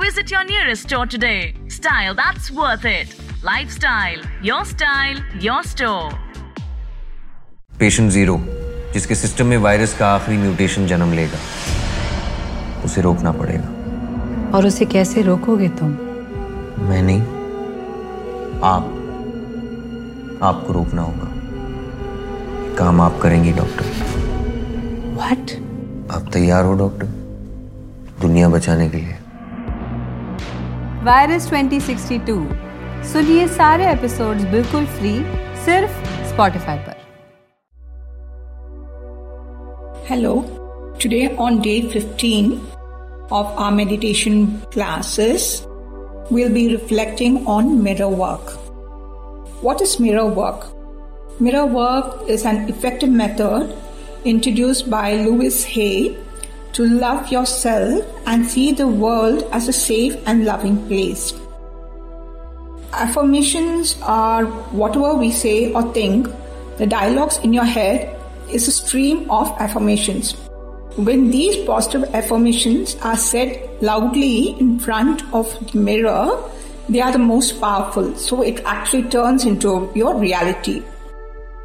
Visit your nearest store today. Style that's worth it. Lifestyle, your style, your store. Patient zero जिसके system में virus का आखिरी mutation जन्म लेगा उसे रोकना पड़ेगा। और उसे कैसे रोकोगे तुम? मैं नहीं आप आपको रोकना होगा। काम आप करेंगी डॉक्टर व्हाट आप तैयार हो डॉक्टर दुनिया बचाने के लिए। Virus 2062 सुनिए सारे एपिसोड्स बिल्कुल फ्री सिर्फ स्पॉटिफाई पर hello today on day 15 of our meditation classes, we'll be reflecting on mirror work. What is mirror work? Mirror work is an effective method introduced by Louise Hay to love yourself and see the world as a safe and loving place. Affirmations are whatever we say or think, the dialogues in your head is a stream of affirmations. When these positive affirmations are said loudly in front of the mirror, they are the most powerful. So it actually turns into your reality.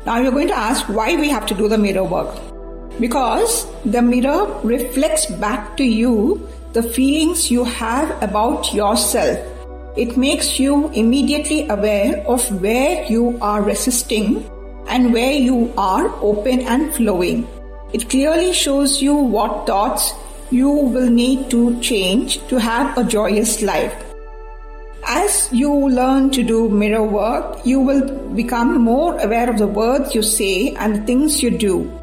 Now you're going to ask why we have to do the mirror work. Because the mirror reflects back to you the feelings you have about yourself. It makes you immediately aware of where you are resisting and where you are open and flowing. It clearly shows you what thoughts you will need to change to have a joyous life. As you learn to do mirror work, you will become more aware of the words you say and the things you do.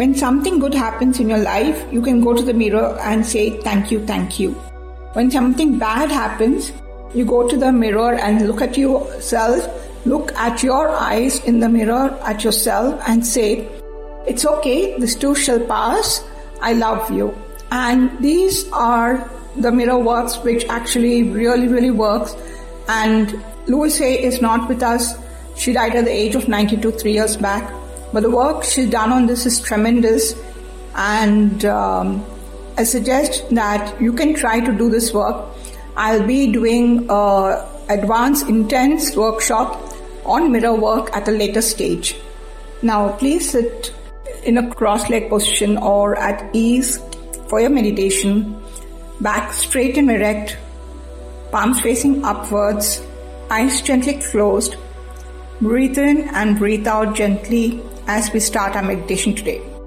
When something good happens in your life, you can go to the mirror and say, Thank you, thank you. When something bad happens, you go to the mirror and look at yourself, look at your eyes in the mirror at yourself and say, It's okay, this too shall pass. I love you. And these are the mirror works which actually really, really works. And Louise Hay is not with us. She died at the age of 92 three years back. But the work she's done on this is tremendous. And um, I suggest that you can try to do this work. I'll be doing a advanced intense workshop on mirror work at a later stage. Now please sit in a cross-leg position or at ease for your meditation. Back straight and erect, palms facing upwards, eyes gently closed. Breathe in and breathe out gently as we start our meditation today.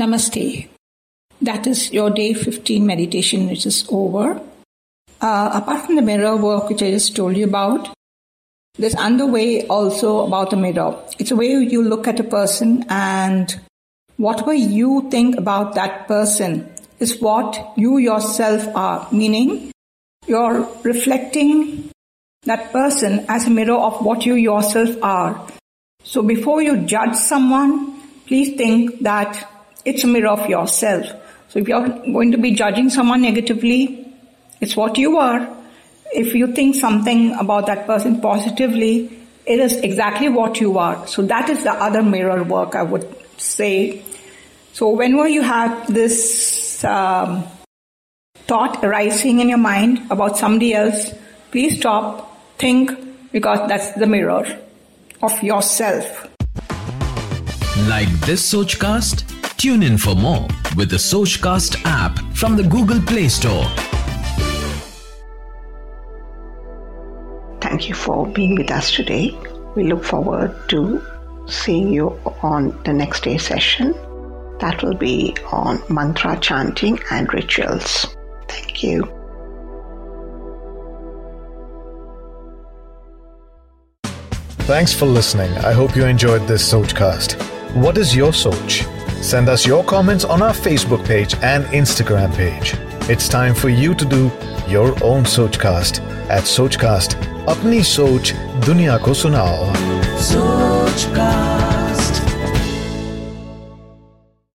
Namaste. That is your day 15 meditation, which is over. Uh, apart from the mirror work, which I just told you about, there's underway also about the mirror. It's a way you look at a person and whatever you think about that person is what you yourself are, meaning you're reflecting that person as a mirror of what you yourself are. So before you judge someone, please think that it's a mirror of yourself. So if you're going to be judging someone negatively, it's what you are. If you think something about that person positively, it is exactly what you are. So that is the other mirror work I would say. So whenever you have this um, thought arising in your mind about somebody else, please stop, think, because that's the mirror of yourself. Like this Sochcast? Tune in for more with the Sochcast app from the Google Play Store. Thank you for being with us today. We look forward to seeing you on the next day session. That will be on mantra chanting and rituals. Thank you. Thanks for listening. I hope you enjoyed this Sochcast. What is your Soch? Send us your comments on our Facebook page and Instagram page. It's time for you to do your own Sochcast at Sochcast. Apni Soch Duniya Ko Sunao. Sochcast.